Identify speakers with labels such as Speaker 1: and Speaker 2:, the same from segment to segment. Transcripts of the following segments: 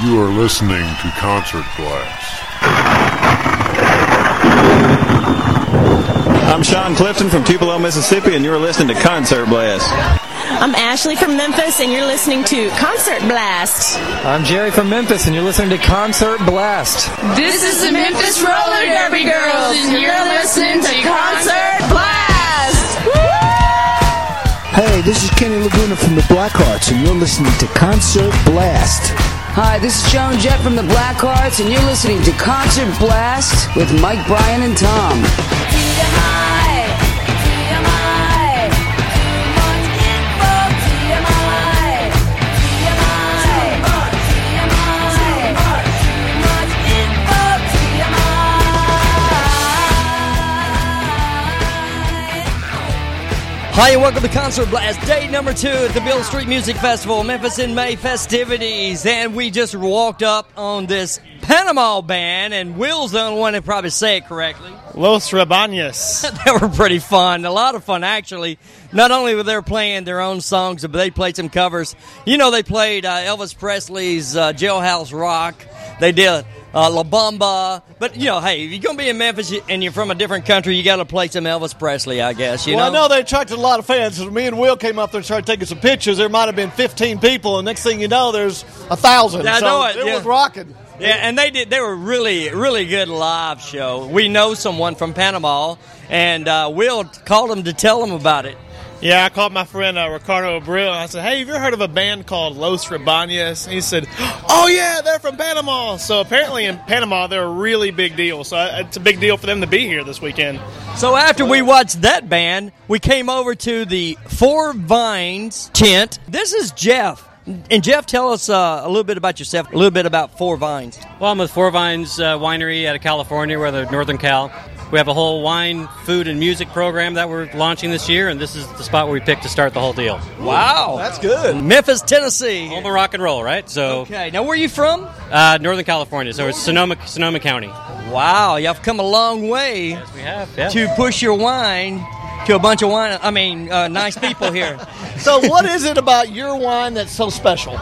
Speaker 1: You are listening to Concert Blast.
Speaker 2: I'm Sean Clifton from Tupelo, Mississippi, and you're listening to Concert Blast.
Speaker 3: I'm Ashley from Memphis, and you're listening to Concert Blast.
Speaker 4: I'm Jerry from Memphis, and you're listening to Concert Blast.
Speaker 5: This is the Memphis Roller Derby Girls, and you're listening to Concert Blast.
Speaker 6: Hey, this is Kenny Laguna from the Blackhearts, and you're listening to Concert Blast.
Speaker 7: Hi, this is Joan Jett from the Blackhearts, and you're listening to Concert Blast with Mike, Brian, and Tom.
Speaker 8: Hi, and welcome to Concert Blast, day number two at the Beale Street Music Festival, Memphis in May festivities. And we just walked up on this Panama band, and Will's the only one that probably say it correctly.
Speaker 9: Los Rabanes.
Speaker 8: they were pretty fun, a lot of fun actually. Not only were they playing their own songs, but they played some covers. You know, they played uh, Elvis Presley's uh, Jailhouse Rock. They did uh, La Bamba. But you know, hey, if you're gonna be in Memphis and you're from a different country, you got to play some Elvis Presley, I guess. You
Speaker 10: well,
Speaker 8: know?
Speaker 10: I know they attracted a lot of fans. Me and Will came up there and started taking some pictures, there might have been 15 people, and next thing you know, there's a thousand.
Speaker 8: Yeah, I
Speaker 10: so
Speaker 8: know it,
Speaker 10: It
Speaker 8: yeah.
Speaker 10: was rocking.
Speaker 8: Yeah, and they did. They were really, really good live show. We know someone from Panama, and uh, Will called them to tell them about it.
Speaker 9: Yeah, I called my friend uh, Ricardo Abril and I said, "Hey, have you ever heard of a band called Los Rabanes?" He said, "Oh yeah, they're from Panama." So apparently in Panama they're a really big deal. So uh, it's a big deal for them to be here this weekend.
Speaker 8: So after we watched that band, we came over to the Four Vines tent. This is Jeff. And Jeff, tell us uh, a little bit about yourself, a little bit about Four Vines.
Speaker 11: Well, I'm with Four Vines uh, Winery out of California. We're the Northern Cal. We have a whole wine, food, and music program that we're launching this year, and this is the spot where we picked to start the whole deal.
Speaker 8: Wow,
Speaker 10: that's good.
Speaker 8: Memphis, Tennessee.
Speaker 11: Home of rock and roll, right? So,
Speaker 8: okay. Now, where are you from?
Speaker 11: Uh, Northern California. So it's Sonoma, Sonoma County.
Speaker 8: Wow, y'all have come a long way.
Speaker 11: Yes, we have. Yeah.
Speaker 8: To push your wine to a bunch of wine. I mean, uh, nice people here.
Speaker 10: So, what is it about your wine that's so special?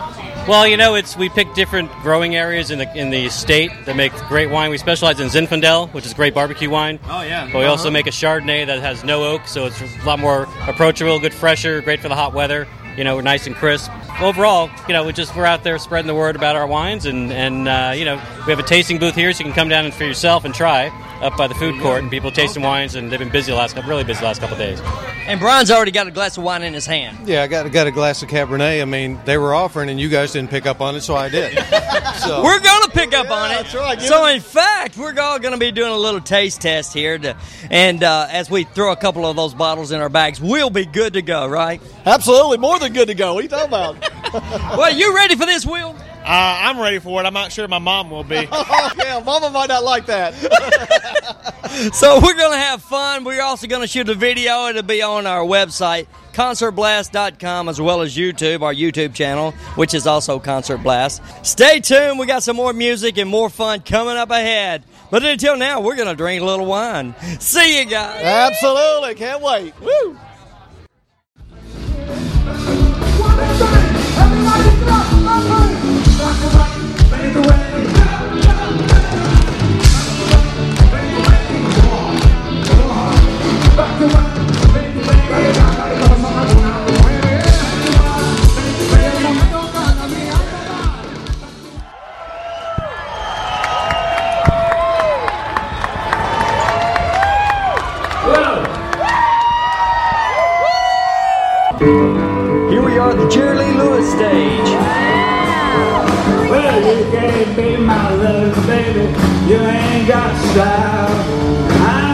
Speaker 11: Well, you know, it's we pick different growing areas in the in the state that make great wine. We specialize in Zinfandel, which is great barbecue wine.
Speaker 8: Oh yeah.
Speaker 11: But we also make a Chardonnay that has no oak, so it's a lot more approachable, good fresher, great for the hot weather. You know, nice and crisp. Overall, you know, we just we're out there spreading the word about our wines, and and uh, you know, we have a tasting booth here, so you can come down and for yourself and try up by the food court, and people tasting wines, and they've been busy the last couple, really busy the last couple of days.
Speaker 8: And Brian's already got a glass of wine in his hand.
Speaker 12: Yeah, I got got a glass of Cabernet. I mean, they were offering, and you guys didn't pick up on it, so I did. So
Speaker 8: We're gonna pick up on it.
Speaker 10: that's right.
Speaker 8: So,
Speaker 10: it-
Speaker 8: in fact, we're all gonna be doing a little taste test here, to, and uh, as we throw a couple of those bottles in our bags, we'll be good to go, right?
Speaker 10: Absolutely, more than good to go. What are you talking about?
Speaker 8: well, you ready for this, Will?
Speaker 9: Uh, I'm ready for it. I'm not sure my mom will be.
Speaker 10: oh, yeah, Mama might not like that.
Speaker 8: So we're gonna have fun. We're also gonna shoot a video. It'll be on our website, concertblast.com, as well as YouTube, our YouTube channel, which is also Concert Blast. Stay tuned. We got some more music and more fun coming up ahead. But until now, we're gonna drink a little wine. See you guys.
Speaker 10: Absolutely, can't wait. Woo!
Speaker 8: Here we are at the Jerry Lee Lewis stage.
Speaker 13: You can't be my love, baby. You ain't got style. I'm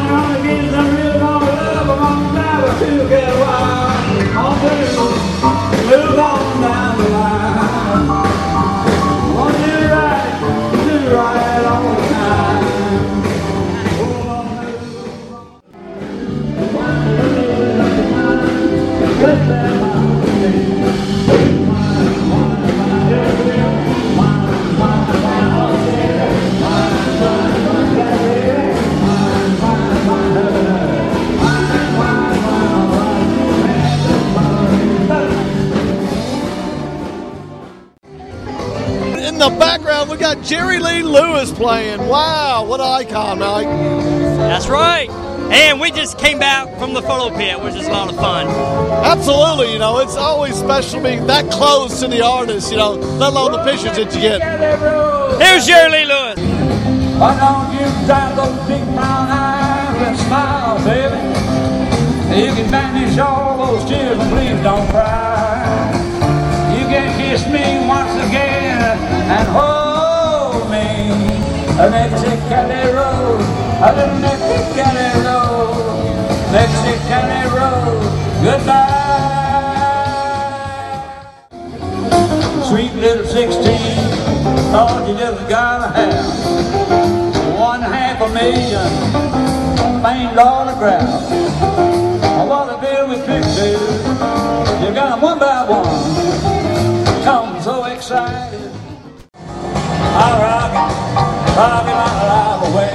Speaker 10: Jerry Lee Lewis playing. Wow, what an icon, Mike.
Speaker 8: That's right. And we just came back from the photo pit, which is a lot of fun.
Speaker 10: Absolutely, you know, it's always special being that close to the artist, you know, let alone the pictures that you get.
Speaker 8: Here's Jerry Lee Lewis.
Speaker 13: Why don't you dry those big brown eyes and smile, baby? You can banish all those tears and please don't cry. You can kiss me once again Mexicali road, a little Mexicali road, Mexicali road, goodbye. Sweet little 16, thought you just gotta have one half a million famed autographs. I to build with pictures. You got them one by one. Come so excited. I my life away.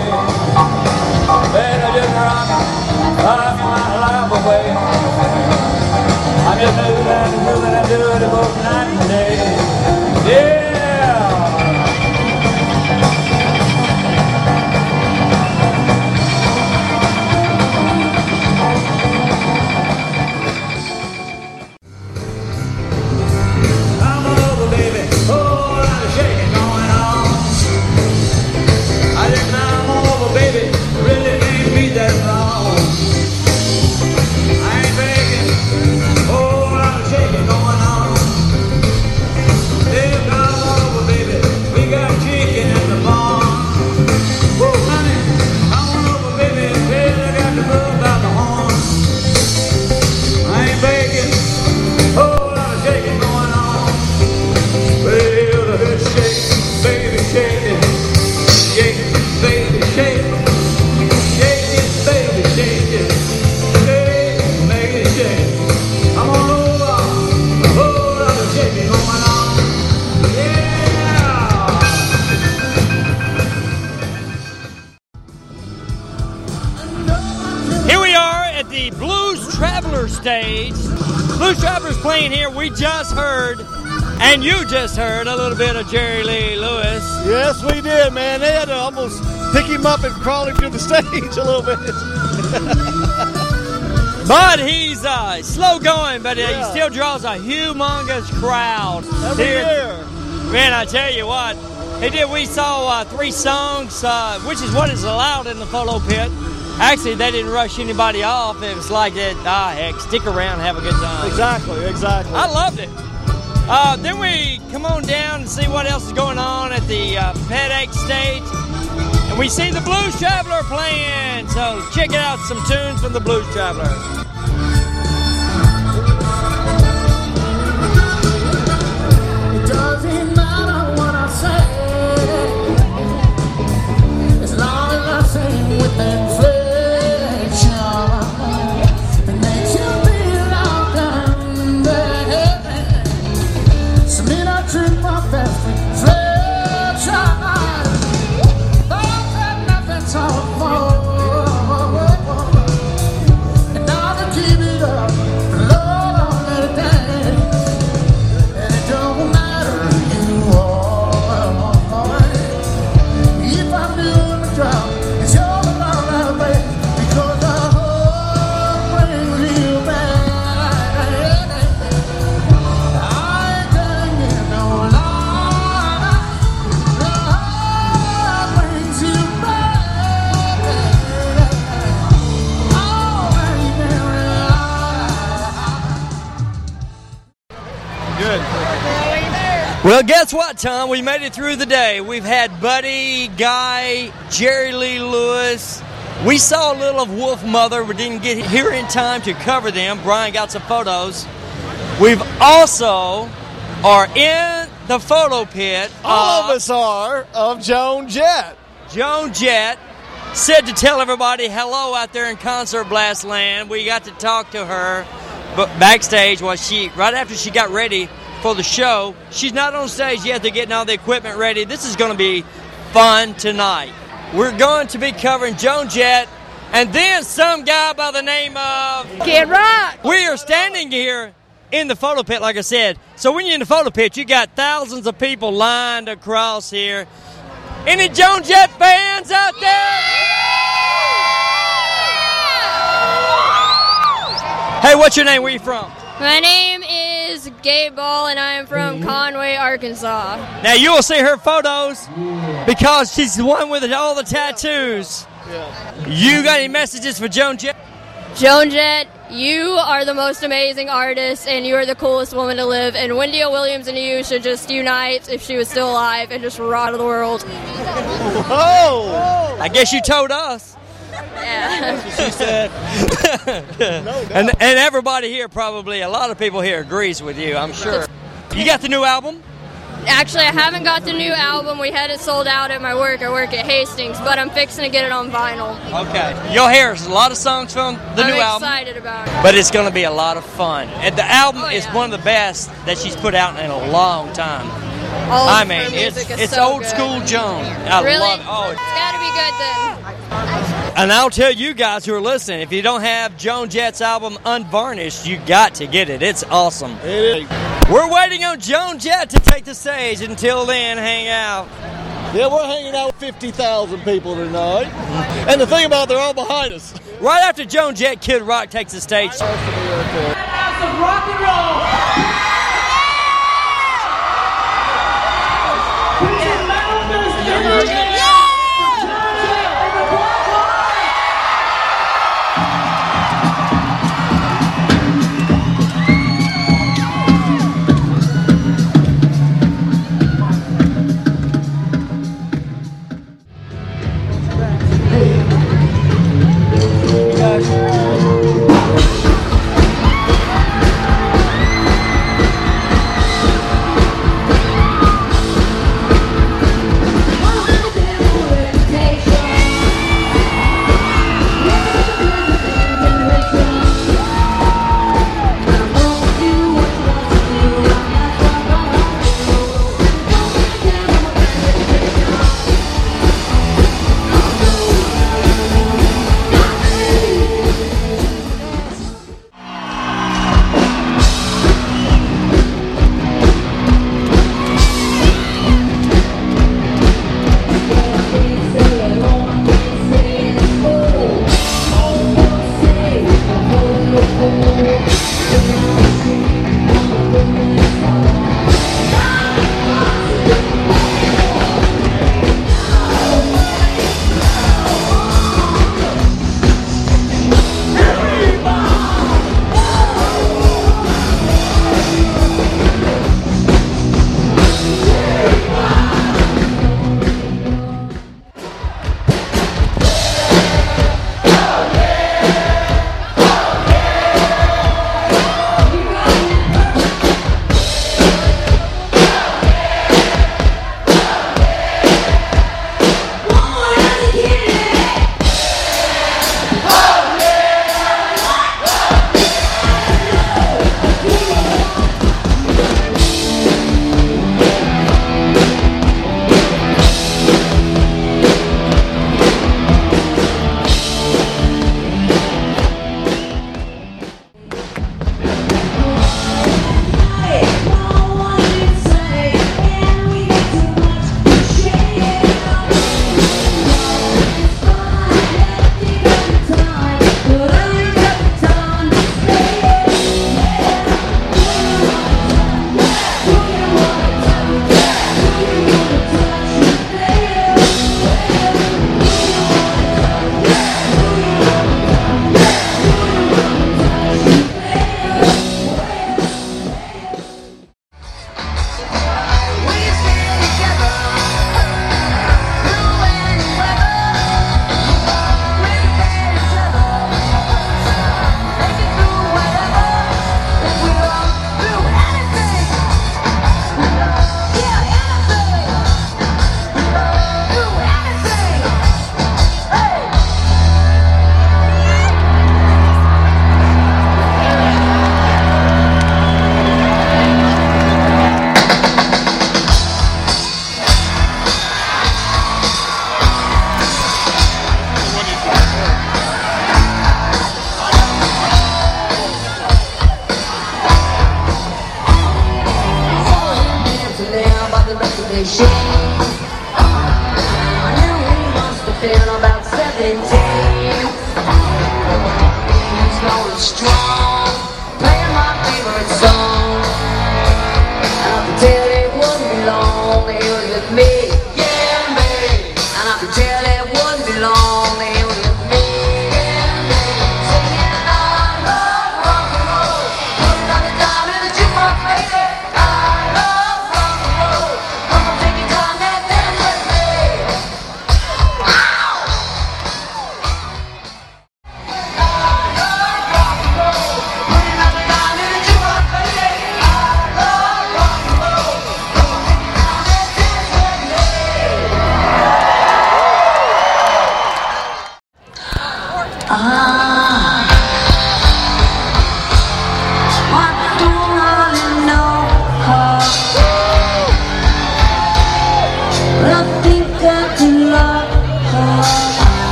Speaker 13: Just my life away. I'm just moving and moving and doing it both night and day.
Speaker 8: And you just heard, a little bit of Jerry Lee Lewis.
Speaker 10: Yes, we did, man. They had to almost pick him up and crawl him to the stage a little bit.
Speaker 8: But he's uh, slow going, but
Speaker 10: Yeah.
Speaker 8: he still draws a humongous crowd.
Speaker 10: Every
Speaker 8: Here-
Speaker 10: year.
Speaker 8: Man, I tell you what, he did. We saw uh, three songs, uh, which is what is allowed in the photo pit. Actually, they didn't rush anybody off. It was like that. Ah, heck, stick around, have a good time.
Speaker 10: Exactly, exactly.
Speaker 8: I loved it. Uh, then we come on down and see what else is going on at the uh, FedEx stage. And we see the Blues Traveler playing. So check it out, some tunes from the Blues Traveler. Guess what, Tom? We made it through the day. We've had Buddy, Guy, Jerry Lee Lewis. We saw a little of Wolfmother. We didn't get here in time to cover them. Brian got some photos. We've also are in the photo pit.
Speaker 10: All of us are of Joan Jett.
Speaker 8: Joan Jett said to tell everybody hello out there in Concert Blast Land. We got to talk to her, but backstage while she right after she got ready for the show. She's not on stage yet. They're getting all the equipment ready. This is going to be fun tonight. We're going to be covering Joan Jett and then some guy by the name of
Speaker 5: Kid Rock.
Speaker 8: We are standing here in the photo pit, like I said. So when you're in the photo pit, you got thousands of people lined across here. Any Joan Jett fans out there? Hey, what's your name? Where you from?
Speaker 14: My name Gabe Ball, and I am from mm-hmm. Conway, Arkansas.
Speaker 8: Now you will see her photos because she's the one with all the tattoos. You got any messages for Joan Jett?
Speaker 14: Joan Jett, you are the most amazing artist, and you are the coolest woman to live. And Wendy O. Williams and you should just unite if she was still alive and just rock the world.
Speaker 8: Oh! I guess you told us.
Speaker 14: Yeah.
Speaker 8: She said. and, and everybody here, probably, a lot of people here agrees with you, I'm sure. You got the new album?
Speaker 14: Actually, I haven't got the new album. We had it sold out at my work. I work at Hastings, but I'm fixing to get it on vinyl.
Speaker 8: Okay. You'll hear a lot of songs from the
Speaker 14: I'm
Speaker 8: new album.
Speaker 14: excited about it.
Speaker 8: But it's going to be a lot of fun. And the album oh, is one of the best that she's put out in a long time.
Speaker 14: All
Speaker 8: I mean, it's, it's
Speaker 14: so
Speaker 8: old
Speaker 14: good.
Speaker 8: school Joan. I
Speaker 14: really?
Speaker 8: love Oh,
Speaker 14: It's got to be good then.
Speaker 8: And I'll tell you guys who are listening, if you don't have Joan Jett's album Unvarnished, you got to get it. It's awesome. We're waiting on Joan Jett to take the stage. Until then, hang out.
Speaker 10: Yeah, we're hanging out with 50,000 people tonight. And the thing about it, they're all behind us.
Speaker 8: Right after Joan Jett, Kid Rock takes the stage.
Speaker 13: Some rock and roll.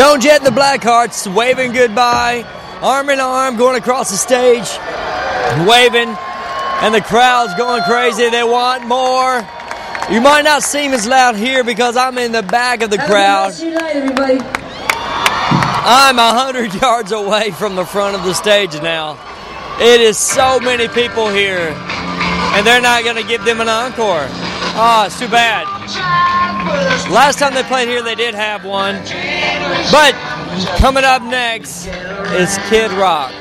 Speaker 8: Joan Jett and the Blackhearts waving goodbye, arm in arm, going across the stage, waving, and the crowd's going crazy. They want more. You might not seem as loud here because I'm in the back of the crowd.
Speaker 15: A night, everybody.
Speaker 8: I'm a hundred yards away from the front of the stage now. It is so many people here, and they're not going to give them an encore. Oh, it's too bad. Last time they played here, they did have one. But coming up next is Kid Rock.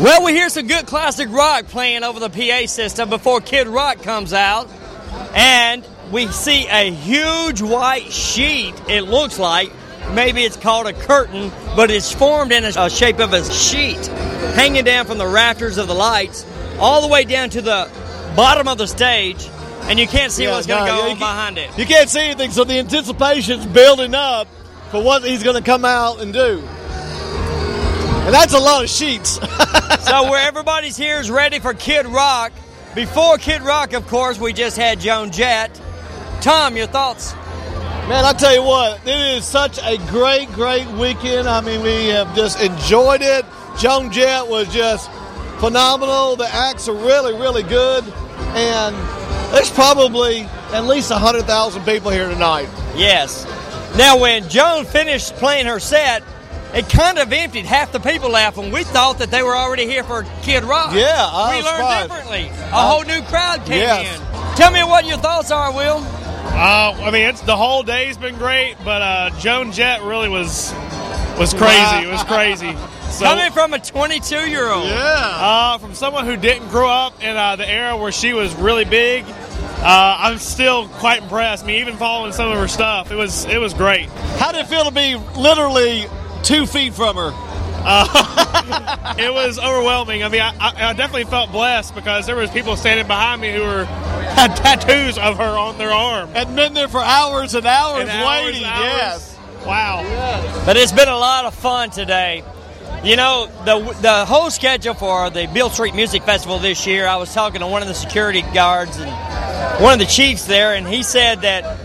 Speaker 8: Well, we hear some good classic rock playing over the PA system before Kid Rock comes out. And we see a huge white sheet, it looks like. Maybe it's called a curtain, but it's formed in a shape of a sheet hanging down from the rafters of the lights all the way down to the bottom of the stage. And you can't see
Speaker 10: Yeah,
Speaker 8: what's going to
Speaker 10: no,
Speaker 8: go on behind it.
Speaker 10: You can't see anything, so the anticipation's building up for what he's going to come out and do. And that's a lot of sheets.
Speaker 8: so where everybody's here is ready for Kid Rock. Before Kid Rock, of course, we just had Joan Jett. Tom, your thoughts?
Speaker 10: Man, I tell you what, it is such a great, great weekend. I mean, we have just enjoyed it. Joan Jett was just phenomenal. The acts are really, really good. And there's probably at least 100,000 people here tonight.
Speaker 8: Yes. Now, when Joan finished playing her set, it kind of emptied. Half the people left, and we thought that they were already here for Kid Rock.
Speaker 10: Yeah, I
Speaker 8: we
Speaker 10: was
Speaker 8: learned
Speaker 10: surprised.
Speaker 8: differently. A whole new crowd came
Speaker 10: yes.
Speaker 8: in. Tell me what your thoughts are, Will.
Speaker 9: Uh, I mean, it's the whole day's been great, but uh, Joan Jett really was was crazy. It was crazy. So,
Speaker 8: Coming from a 22 year old.
Speaker 9: Uh, from someone who didn't grow up in uh, the era where she was really big, uh, I'm still quite impressed. I mean, even following some of her stuff, it was it was great.
Speaker 10: How did it feel to be literally two feet from her?
Speaker 9: Uh, it was overwhelming. I mean, I, I, I definitely felt blessed because there was people standing behind me who were had tattoos of her on their arm
Speaker 10: and been there for hours and hours
Speaker 9: And hours
Speaker 10: waiting.
Speaker 9: and hours.
Speaker 10: Yes.
Speaker 9: Wow.
Speaker 8: But it's been a lot of fun today. You know, the the whole schedule for the Beale Street Music Festival this year, I was talking to one of the security guards and one of the chiefs there, and he said that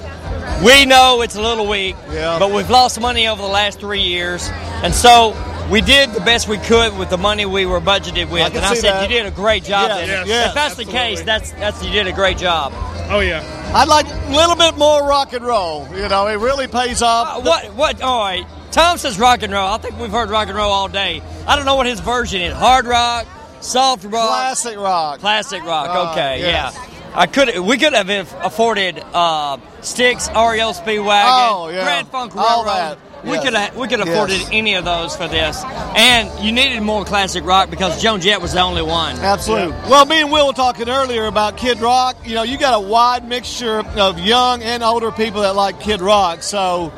Speaker 8: we know it's a little weak,
Speaker 10: Yeah.
Speaker 8: but we've lost money over the last three years, and so we did the best we could with the money we were budgeted with.
Speaker 10: I
Speaker 8: and I said,
Speaker 10: that.
Speaker 8: you did a great job.
Speaker 10: Yes, yes,
Speaker 8: if that's the case, that's that's you did a great job.
Speaker 9: Oh yeah.
Speaker 10: I'd like a little bit more rock and roll. You know, it really pays off.
Speaker 8: Uh, what? What? All right. Tom says rock and roll. I think we've heard rock and roll all day. I don't know what his version is. Hard rock, soft rock,
Speaker 10: Classic rock.
Speaker 8: classic rock.
Speaker 10: Uh,
Speaker 8: okay,
Speaker 10: yes.
Speaker 8: yeah. I could. We could have afforded uh, Styx, REO Speedwagon,
Speaker 10: Oh, yeah.
Speaker 8: Grand Funk
Speaker 10: All
Speaker 8: Railroad.
Speaker 10: that.
Speaker 8: We
Speaker 10: Yes.
Speaker 8: could have. We could have
Speaker 10: Yes.
Speaker 8: afforded any of those for this. And you needed more classic rock because Joan Jett was the only one.
Speaker 10: Absolutely. Well, me and Will were talking earlier about Kid Rock. You know, you got a wide mixture of young and older people that like Kid Rock. So,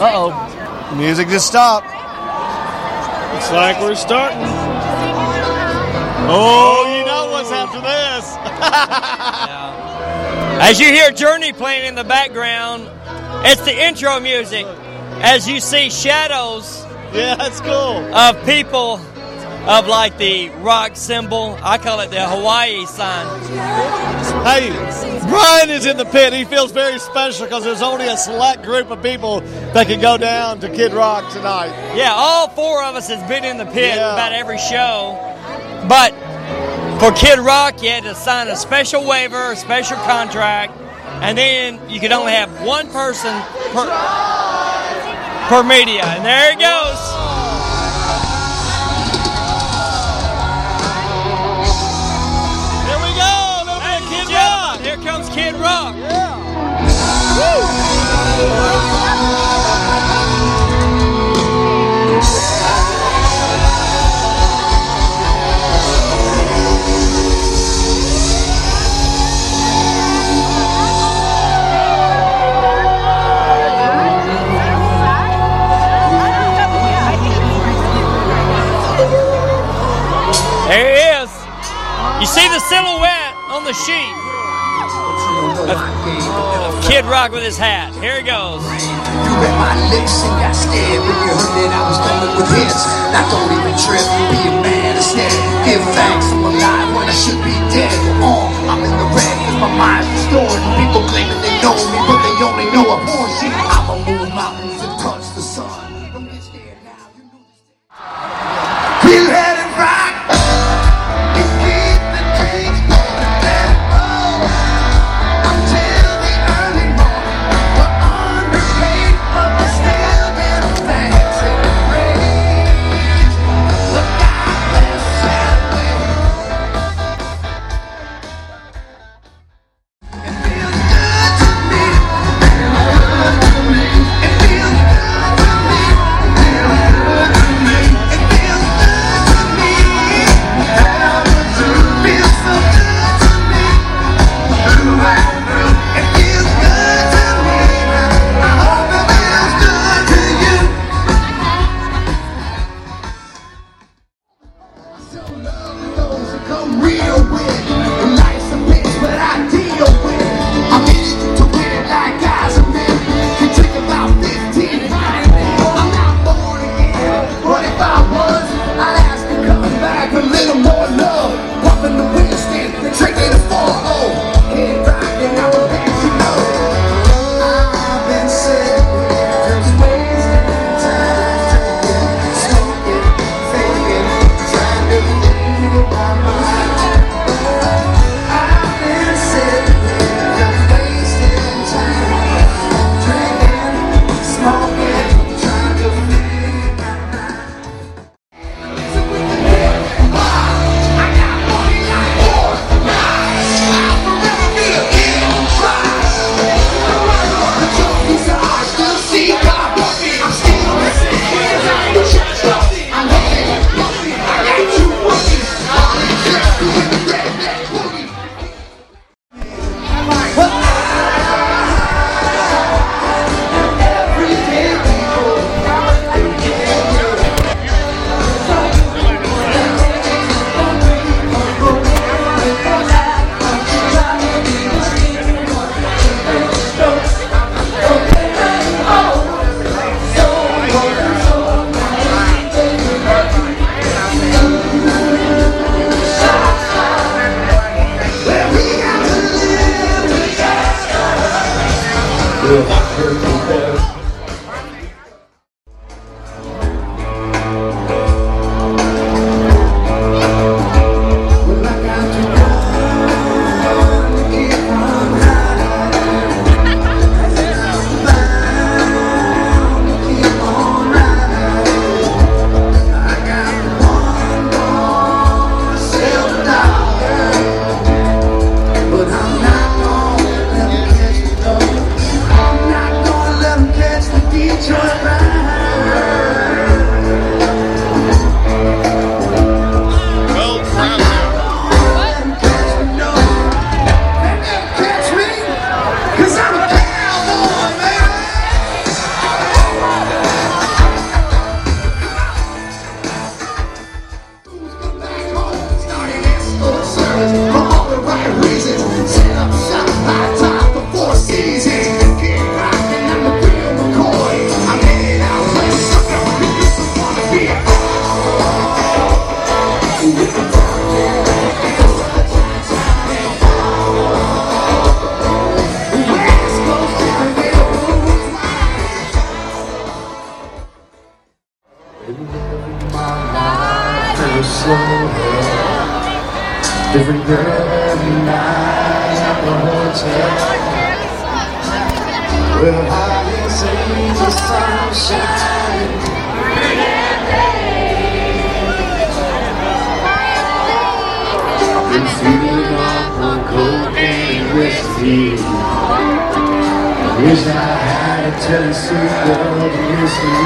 Speaker 10: uh oh, music just stopped.
Speaker 9: Looks like we're starting.
Speaker 10: Oh, you after this.
Speaker 8: As you hear Journey playing in the background, it's the intro music. As you see shadows
Speaker 10: yeah, that's cool.
Speaker 8: of people of like the rock symbol. I call it the Hawaii sign.
Speaker 10: Hey, Brian is in the pit. He feels very special because there's only a select group of people that can go down to Kid Rock tonight.
Speaker 8: Yeah, all four of us has been in the pit
Speaker 10: Yeah.
Speaker 8: about every show. But for Kid Rock, you had to sign a special waiver, a special contract, and then you could only have one person per, per media. And there it goes.
Speaker 10: We go. Kid Rock.
Speaker 8: Here comes Kid Rock. There silhouette on the sheet Kid Rock with his hat. Here he goes.
Speaker 16: You my lips and got scared when you heard that I was coming with hits. Don't even trip, be a man instead. Give thanks I'm alive when I should be dead. Oh, I'm in the red my mind's distorted. Concealing off on cocaine and whiskey I wish I had a Tennessee girl to miss me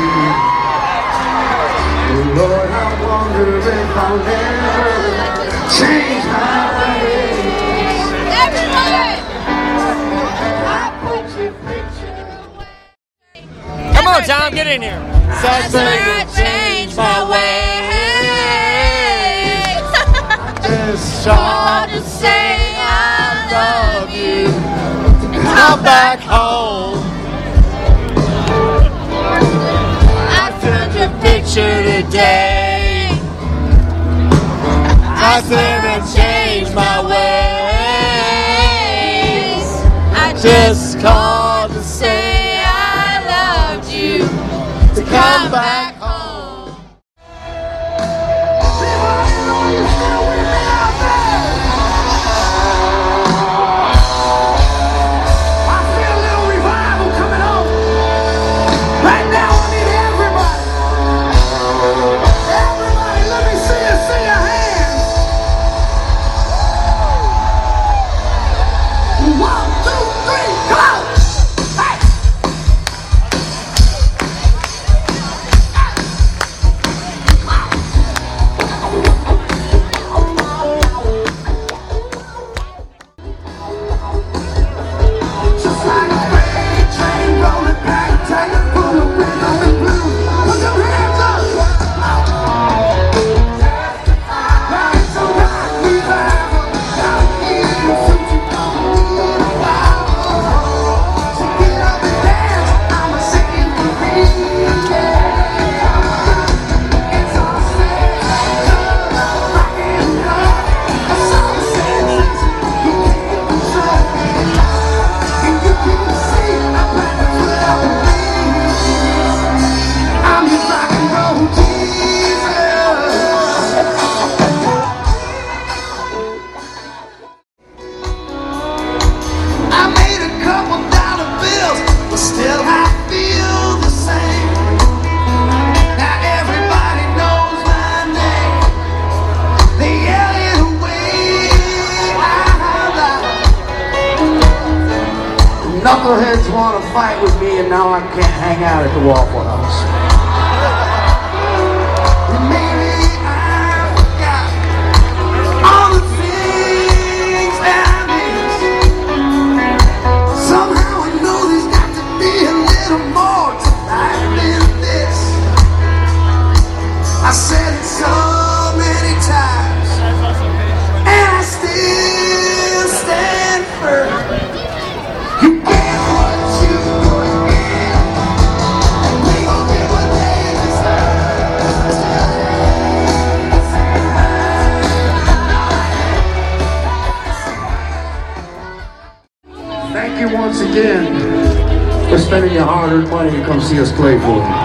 Speaker 16: Oh Lord, I wonder if I'll ever change my ways
Speaker 8: Come on, Tom, get in here.
Speaker 16: Such things change my way. It's hard to say I love you. I'm back home. I found your picture today. I swear I changed my ways. I just called. Money to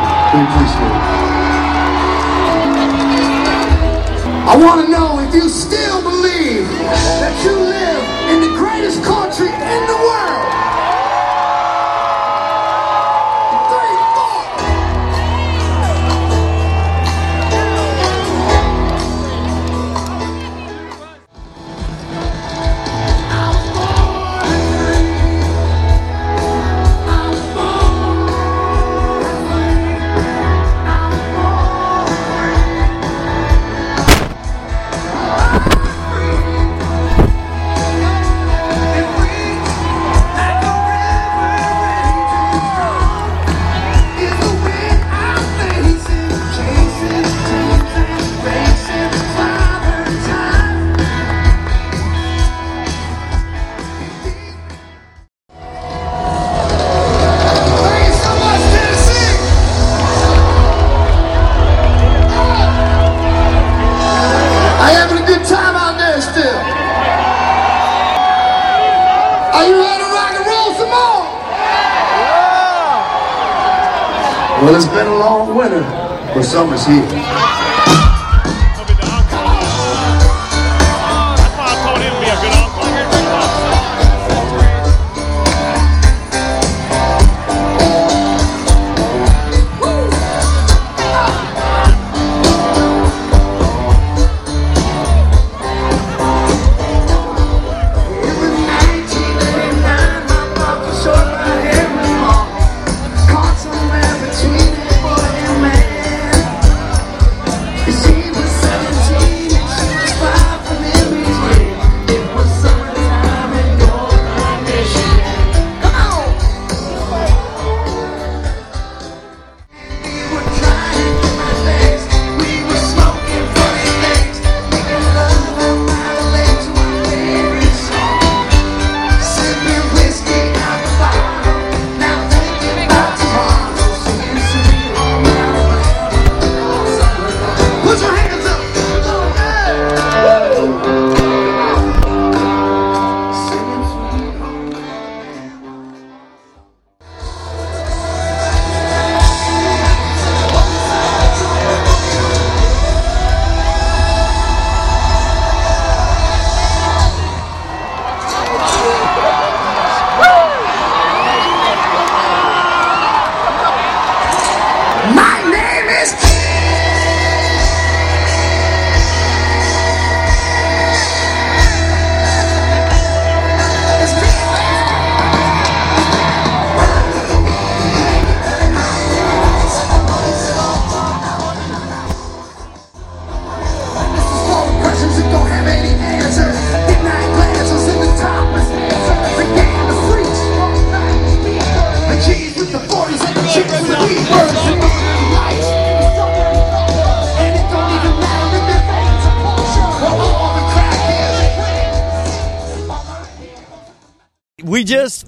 Speaker 16: summer's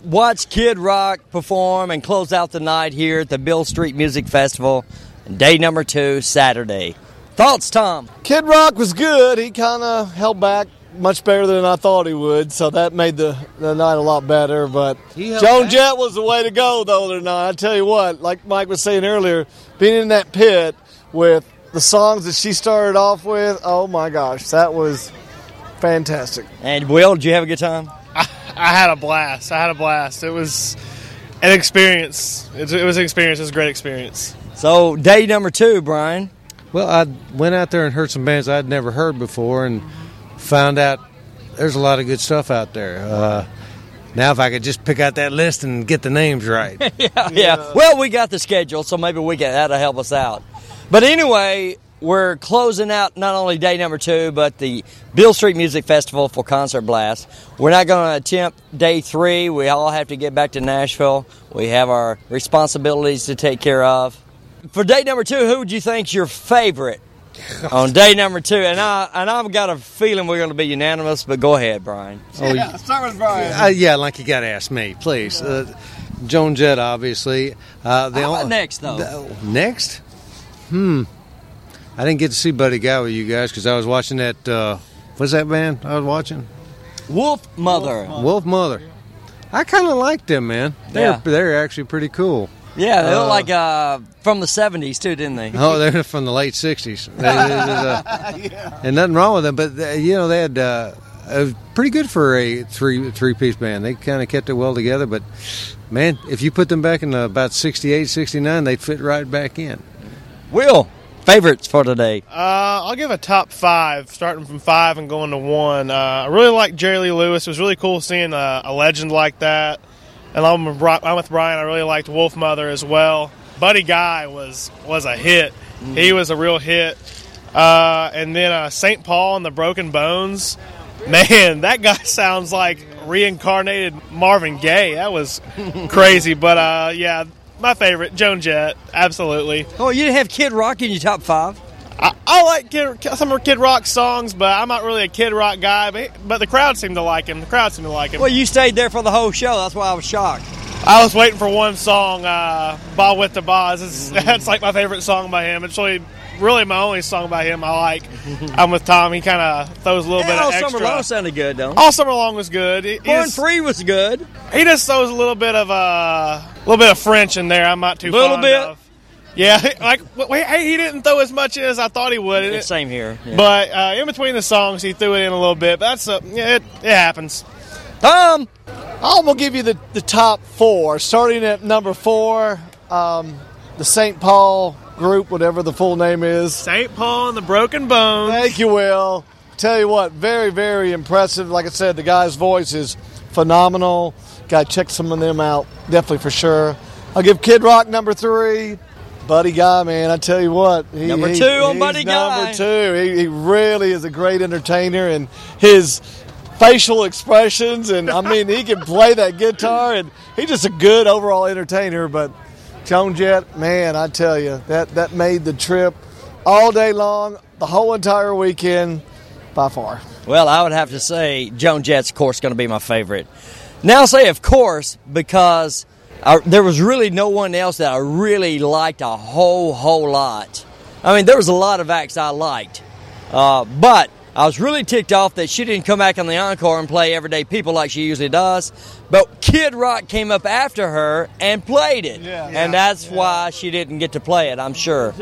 Speaker 8: just watched Kid Rock perform and close out the night here at the Beale Street Music Festival, day number two, Saturday. Thoughts, Tom?
Speaker 10: Kid Rock was good. He kind of held back much better than I thought he would, so that made the, the night a lot better. But Joan
Speaker 12: back.
Speaker 10: Jett was the way to go, though, tonight. I tell you what, like Mike was saying earlier, being in that pit with the songs that she started off with, oh my gosh, that was fantastic.
Speaker 8: And Will, did you have a good time?
Speaker 9: I had a blast. I had a blast. It was an experience. It, it was an experience. It was a great experience.
Speaker 8: So, day number two, Brian.
Speaker 12: Well, I went out there and heard some bands I'd never heard before, and found out there's a lot of good stuff out there. Uh, now, if I could just pick out that list and get the names right.
Speaker 8: yeah, yeah. Well, we got the schedule, so maybe we can that'll help us out. But anyway, we're closing out not only day number two, but the Beale Street Music Festival for Concert Blast. We're not going to attempt day three. We all have to get back to Nashville. We have our responsibilities to take care of. For day number two, who would you think's your favorite on day number two? And I and I've got a feeling we're going to be unanimous. But go ahead, Brian.
Speaker 12: Oh, yeah.
Speaker 10: Start with Brian.
Speaker 12: Uh, yeah, like you got to ask me, please. Uh, Joan Jett, obviously. Uh, the
Speaker 8: How about
Speaker 12: only-
Speaker 8: next, though?
Speaker 12: the- next? Hmm. I didn't get to see Buddy Guy with you guys because I was watching that. Uh, what's that band I was watching?
Speaker 8: Wolf Mother.
Speaker 12: Wolfmother. I kind of like them, man. They're
Speaker 8: Yeah.
Speaker 12: they're actually pretty cool.
Speaker 8: Yeah, they
Speaker 12: Uh,
Speaker 8: look like uh, from the '70s too, didn't they?
Speaker 12: Oh, they're from the late '60s, They- they- they- uh, and nothing wrong with them. But uh, you know, they had uh, uh, pretty good for a three three piece band. They kind of kept it well together. But man, if you put them back in uh, about 68, 69, they'd fit right back in.
Speaker 8: Will favorites for today?
Speaker 9: Uh, I'll give a top five, starting from five and going to one. Uh, I really like Jerry Lee Lewis. It was really cool seeing a, a legend like that. And I'm with, I'm with Brian. I really liked Wolfmother as well. Buddy Guy was was a hit. He was a real hit. Uh, and then uh, St. Paul and the Broken Bones. Man, that guy sounds like reincarnated Marvin Gaye. That was crazy. But uh, yeah, my favorite, Joan Jett. Absolutely.
Speaker 8: Oh, you didn't have Kid Rock in your top five?
Speaker 9: I, I like Kid, some of Kid Rock songs, but I'm not really a Kid Rock guy. But, but the crowd seemed to like him. The crowd seemed to like him.
Speaker 8: Well, you stayed there for the whole show. That's why I was shocked.
Speaker 9: I was waiting for one song, uh, "Bawitdaba." It's, That's like my favorite song by him. It's really, really my only song by him I like. I'm with Tom. He kind of throws a little
Speaker 8: Yeah,
Speaker 9: bit
Speaker 8: all
Speaker 9: of extra.
Speaker 8: All Summer long sounded good, though.
Speaker 9: All summer long was good. He,
Speaker 8: Born
Speaker 9: just-
Speaker 8: Free was good.
Speaker 9: He just throws a little bit of uh, a little bit of French in there. I'm not too
Speaker 8: Little bit.
Speaker 9: of. Yeah, like hey, he didn't throw as much in as I thought he would.
Speaker 8: Yeah, same here. Yeah.
Speaker 9: But uh, in between the songs, he threw it in a little bit. But that's a, yeah, it, it happens.
Speaker 8: Tom,
Speaker 10: I'm gonna give you the, the top four, starting at number four, um, the St. Paul group, whatever the full name is.
Speaker 9: St. Paul and the Broken Bones.
Speaker 10: Thank you, Will. Tell you what, very, very impressive. Like I said, the guy's voice is phenomenal. Got to check some of them out, definitely for sure. I'll give Kid Rock number three. Buddy Guy, man, I tell you what. He,
Speaker 8: Number
Speaker 10: he-
Speaker 8: two on
Speaker 10: he's
Speaker 8: Buddy Guy.
Speaker 10: Number two. He, he really is a great entertainer, and his facial expressions, and I mean, he can play that guitar, and he's just a good overall entertainer. But Joan Jett, man, I tell you, that, that made the trip all day long, the whole entire weekend, by far.
Speaker 8: Well, I would have to say Joan Jett's, of course, going to be my favorite. Now, I say of course because I, there was really no one else that I really liked a whole, whole lot. I mean, there was a lot of acts I liked, uh, but I was really ticked off that she didn't come back on the encore and play Everyday People like she usually does. But Kid Rock came up after her and played it, and that's why she didn't get to play it. I'm sure.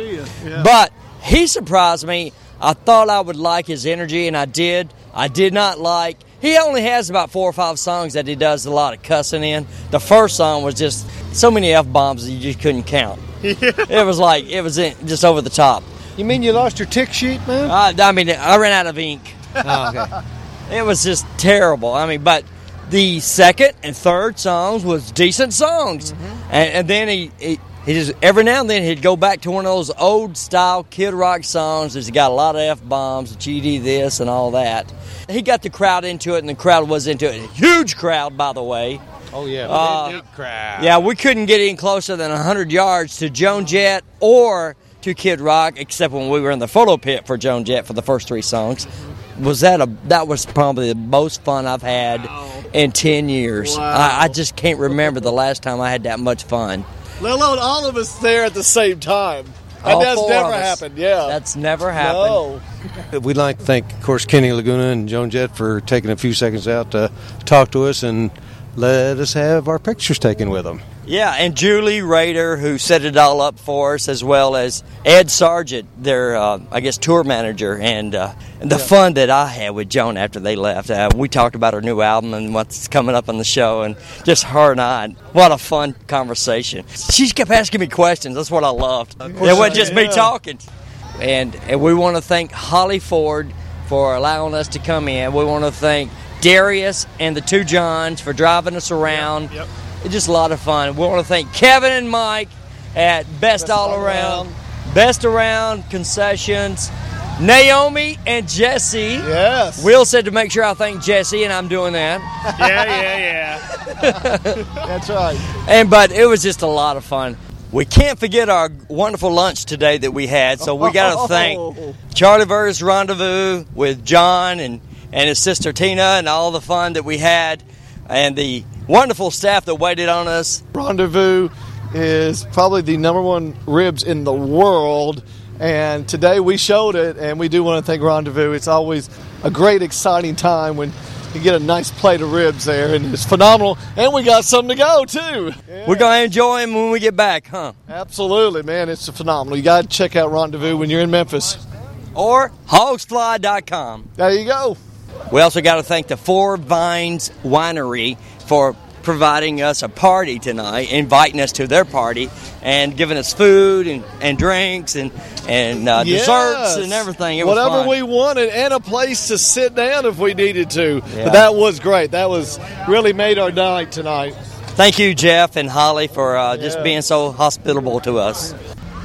Speaker 8: But he surprised me. I thought I would like his energy, and I did. I did not like. He only has about four or five songs that he does a lot of cussing in. The first song was just so many f bombs that you just couldn't count. It was like it was just over the top.
Speaker 12: You mean you lost your tick sheet, man?
Speaker 8: I, I mean, I ran out of ink.
Speaker 12: Oh, okay.
Speaker 8: It was just terrible. I mean, but the second and third songs was decent songs,
Speaker 12: Mm-hmm.
Speaker 8: and, and then he, he he just every now and then he'd go back to one of those old style Kid Rock songs. That's got a lot of f bombs, GD this and all that. He got the crowd into it, and the crowd was into it. Huge crowd, by the way.
Speaker 12: Oh yeah,
Speaker 8: Uh,
Speaker 12: big crowd.
Speaker 8: Yeah, we couldn't get any closer than 100 yards to Joan Jett or to Kid Rock, except when we were in the photo pit for Joan Jett for the first three songs. Was that a that was probably the most fun I've had in 10 years. I, I just can't remember the last time I had that much fun.
Speaker 10: Let alone all of us there at the same time. That
Speaker 8: All
Speaker 10: has
Speaker 8: four
Speaker 10: never
Speaker 8: of us.
Speaker 10: happened, yeah.
Speaker 8: That's never happened.
Speaker 10: No.
Speaker 12: We'd like to thank, of course, Kenny Laguna and Joan Jett for taking a few seconds out to talk to us and let us have our pictures taken with them.
Speaker 8: Yeah, and Julie Rader, who set it all up for us, as well as Ed Sargent, their, uh, I guess, tour manager, and, uh, and the fun that I had with Joan after they left. Uh, we talked about her new album and what's coming up on the show, and just her and I. What a fun conversation. She kept asking me questions. That's what I loved. It wasn't just me talking. And, and we want to thank Holly Ford for allowing us to come in. We want to thank Darius and the two Johns for driving us around.
Speaker 9: Yep.
Speaker 8: It's just a lot of fun. We want to thank Kevin and Mike at Best, All, Around, Best Around Concessions, Naomi and Jesse.
Speaker 10: Yes.
Speaker 8: Will said to make sure I thank Jesse, and I'm doing that.
Speaker 9: Yeah, yeah, yeah.
Speaker 10: That's right.
Speaker 8: And but it was just a lot of fun. We can't forget our wonderful lunch today that we had, so we got to oh. thank Charlie Vergos' Rendezvous with John and, and his sister Tina and all the fun that we had, and the wonderful staff that waited on us.
Speaker 10: Rendezvous is probably the number one ribs in the world. And today we showed it, and we do want to thank Rendezvous. It's always a great, exciting time when you get a nice plate of ribs there, and it's phenomenal. And we got some to go too.
Speaker 8: We're going to enjoy them when we get back, huh?
Speaker 10: Absolutely, man. It's phenomenal. You got to check out Rendezvous when you're in Memphis.
Speaker 8: Or hogsfly.com.
Speaker 10: There you go.
Speaker 8: We also got to thank the Four Vines Winery for providing us a party tonight, inviting us to their party, and giving us food and, and drinks and and uh,
Speaker 10: Yes.
Speaker 8: desserts and everything. It
Speaker 10: Whatever
Speaker 8: fun.
Speaker 10: we wanted, and a place to sit down if we needed to.
Speaker 8: Yeah.
Speaker 10: But that was great. That was really made our night tonight.
Speaker 8: Thank you, Jeff and Holly, for uh, just
Speaker 10: Yeah.
Speaker 8: being so hospitable to us.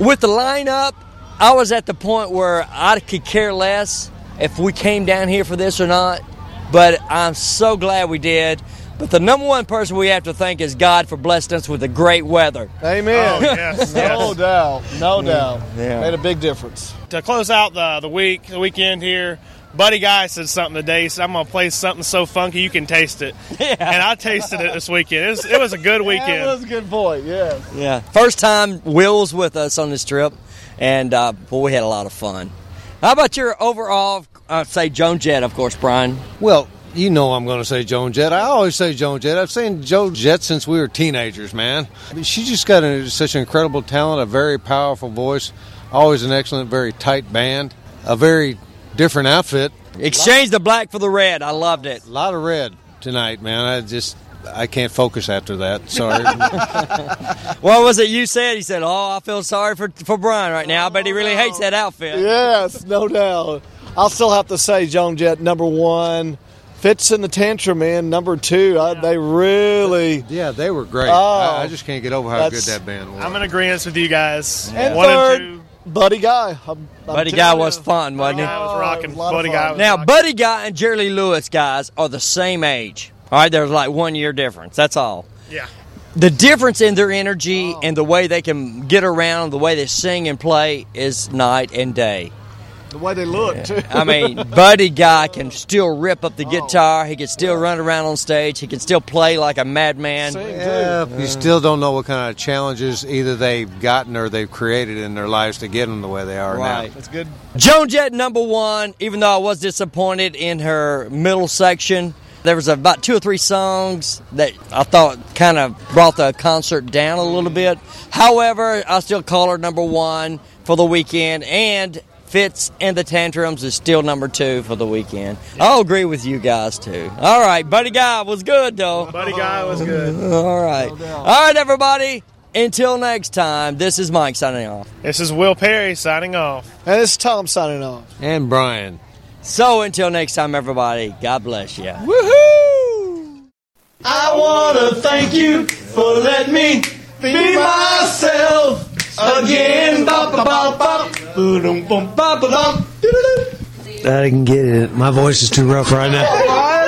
Speaker 8: With the lineup, I was at the point where I could care less if we came down here for this or not, but I'm so glad we did. But the number one person we have to thank is God for blessing us with the great weather.
Speaker 10: Amen.
Speaker 9: Oh, yes,
Speaker 10: no
Speaker 9: yes.
Speaker 10: doubt. No doubt.
Speaker 8: Yeah.
Speaker 10: Made a big difference.
Speaker 9: To close out the the week, the weekend here, Buddy Guy said something today. He said, "I'm gonna play something so funky you can taste it." Yeah. And I tasted it this weekend. It was, it was a good weekend.
Speaker 10: It was a good point. Yeah.
Speaker 8: Yeah, first time Will was with us on this trip, and uh, boy, we had a lot of fun. How about your overall? Uh, say Joan Jett, of course, Brian.
Speaker 12: Well, you know I'm going to say Joan Jett. I always say Joan Jett. I've seen Joan Jett since we were teenagers, man. I mean, she just got a, such incredible talent, a very powerful voice, always an excellent, very tight band, a very different outfit.
Speaker 8: Exchange the black for the red. I loved it.
Speaker 12: A lot of red tonight, man. I just I can't focus after that. Sorry.
Speaker 8: What was it you said? He said, "Oh, I feel sorry for for Brian right now. I bet he really hates that outfit."
Speaker 10: Yes, no doubt. I'll still have to say Joan Jett number one. Fitz and the Tantrum, man. Number two, I, they really.
Speaker 12: yeah, they were great.
Speaker 10: Oh,
Speaker 12: I, I oh, just can't get over how good
Speaker 10: that's-
Speaker 12: that band was.
Speaker 9: I'm in agreement with you guys.
Speaker 10: And
Speaker 9: One
Speaker 10: third,
Speaker 9: and two.
Speaker 10: Buddy Guy. I'm, I'm
Speaker 8: Buddy
Speaker 10: telling
Speaker 8: Guy
Speaker 10: you.
Speaker 8: was fun, wasn't he?
Speaker 9: I was rocking.
Speaker 10: a lot of
Speaker 9: Buddy
Speaker 10: fun.
Speaker 9: Guy was
Speaker 8: Now,
Speaker 9: rocking.
Speaker 8: Buddy Guy and Jerry Lee Lewis guys are the same age. All right, there's like one year difference. That's all.
Speaker 9: Yeah.
Speaker 8: The difference in their energy oh. and the way they can get around, the way they sing and play, is night and day.
Speaker 10: The way they look, too.
Speaker 8: I mean, Buddy Guy can still rip up the oh. guitar. He can still run around on stage. He can still play like a madman.
Speaker 12: Yeah, you still don't know what kind of challenges either they've gotten or they've created in their lives to get them the way they are
Speaker 8: Right.
Speaker 12: now.
Speaker 10: That's good.
Speaker 8: Joan Jett number one, even though I was disappointed in her middle section. There was about two or three songs that I thought kind of brought the concert down a little mm. bit. However, I still call her number one for the weekend, and Fitz and the Tantrums is still number two for the weekend. I'll agree with you guys too. All right, Buddy Guy was good though.
Speaker 9: Buddy Guy was good.
Speaker 8: All right, all right, everybody. Until next time, this is Mike signing off.
Speaker 9: This is Will Perry signing off.
Speaker 10: And this is Tom signing off.
Speaker 12: And Brian.
Speaker 8: So until next time, everybody, God bless you.
Speaker 10: Woohoo!
Speaker 13: I wanna thank you for letting me be myself again.
Speaker 17: I didn't get it. My voice is too rough right now.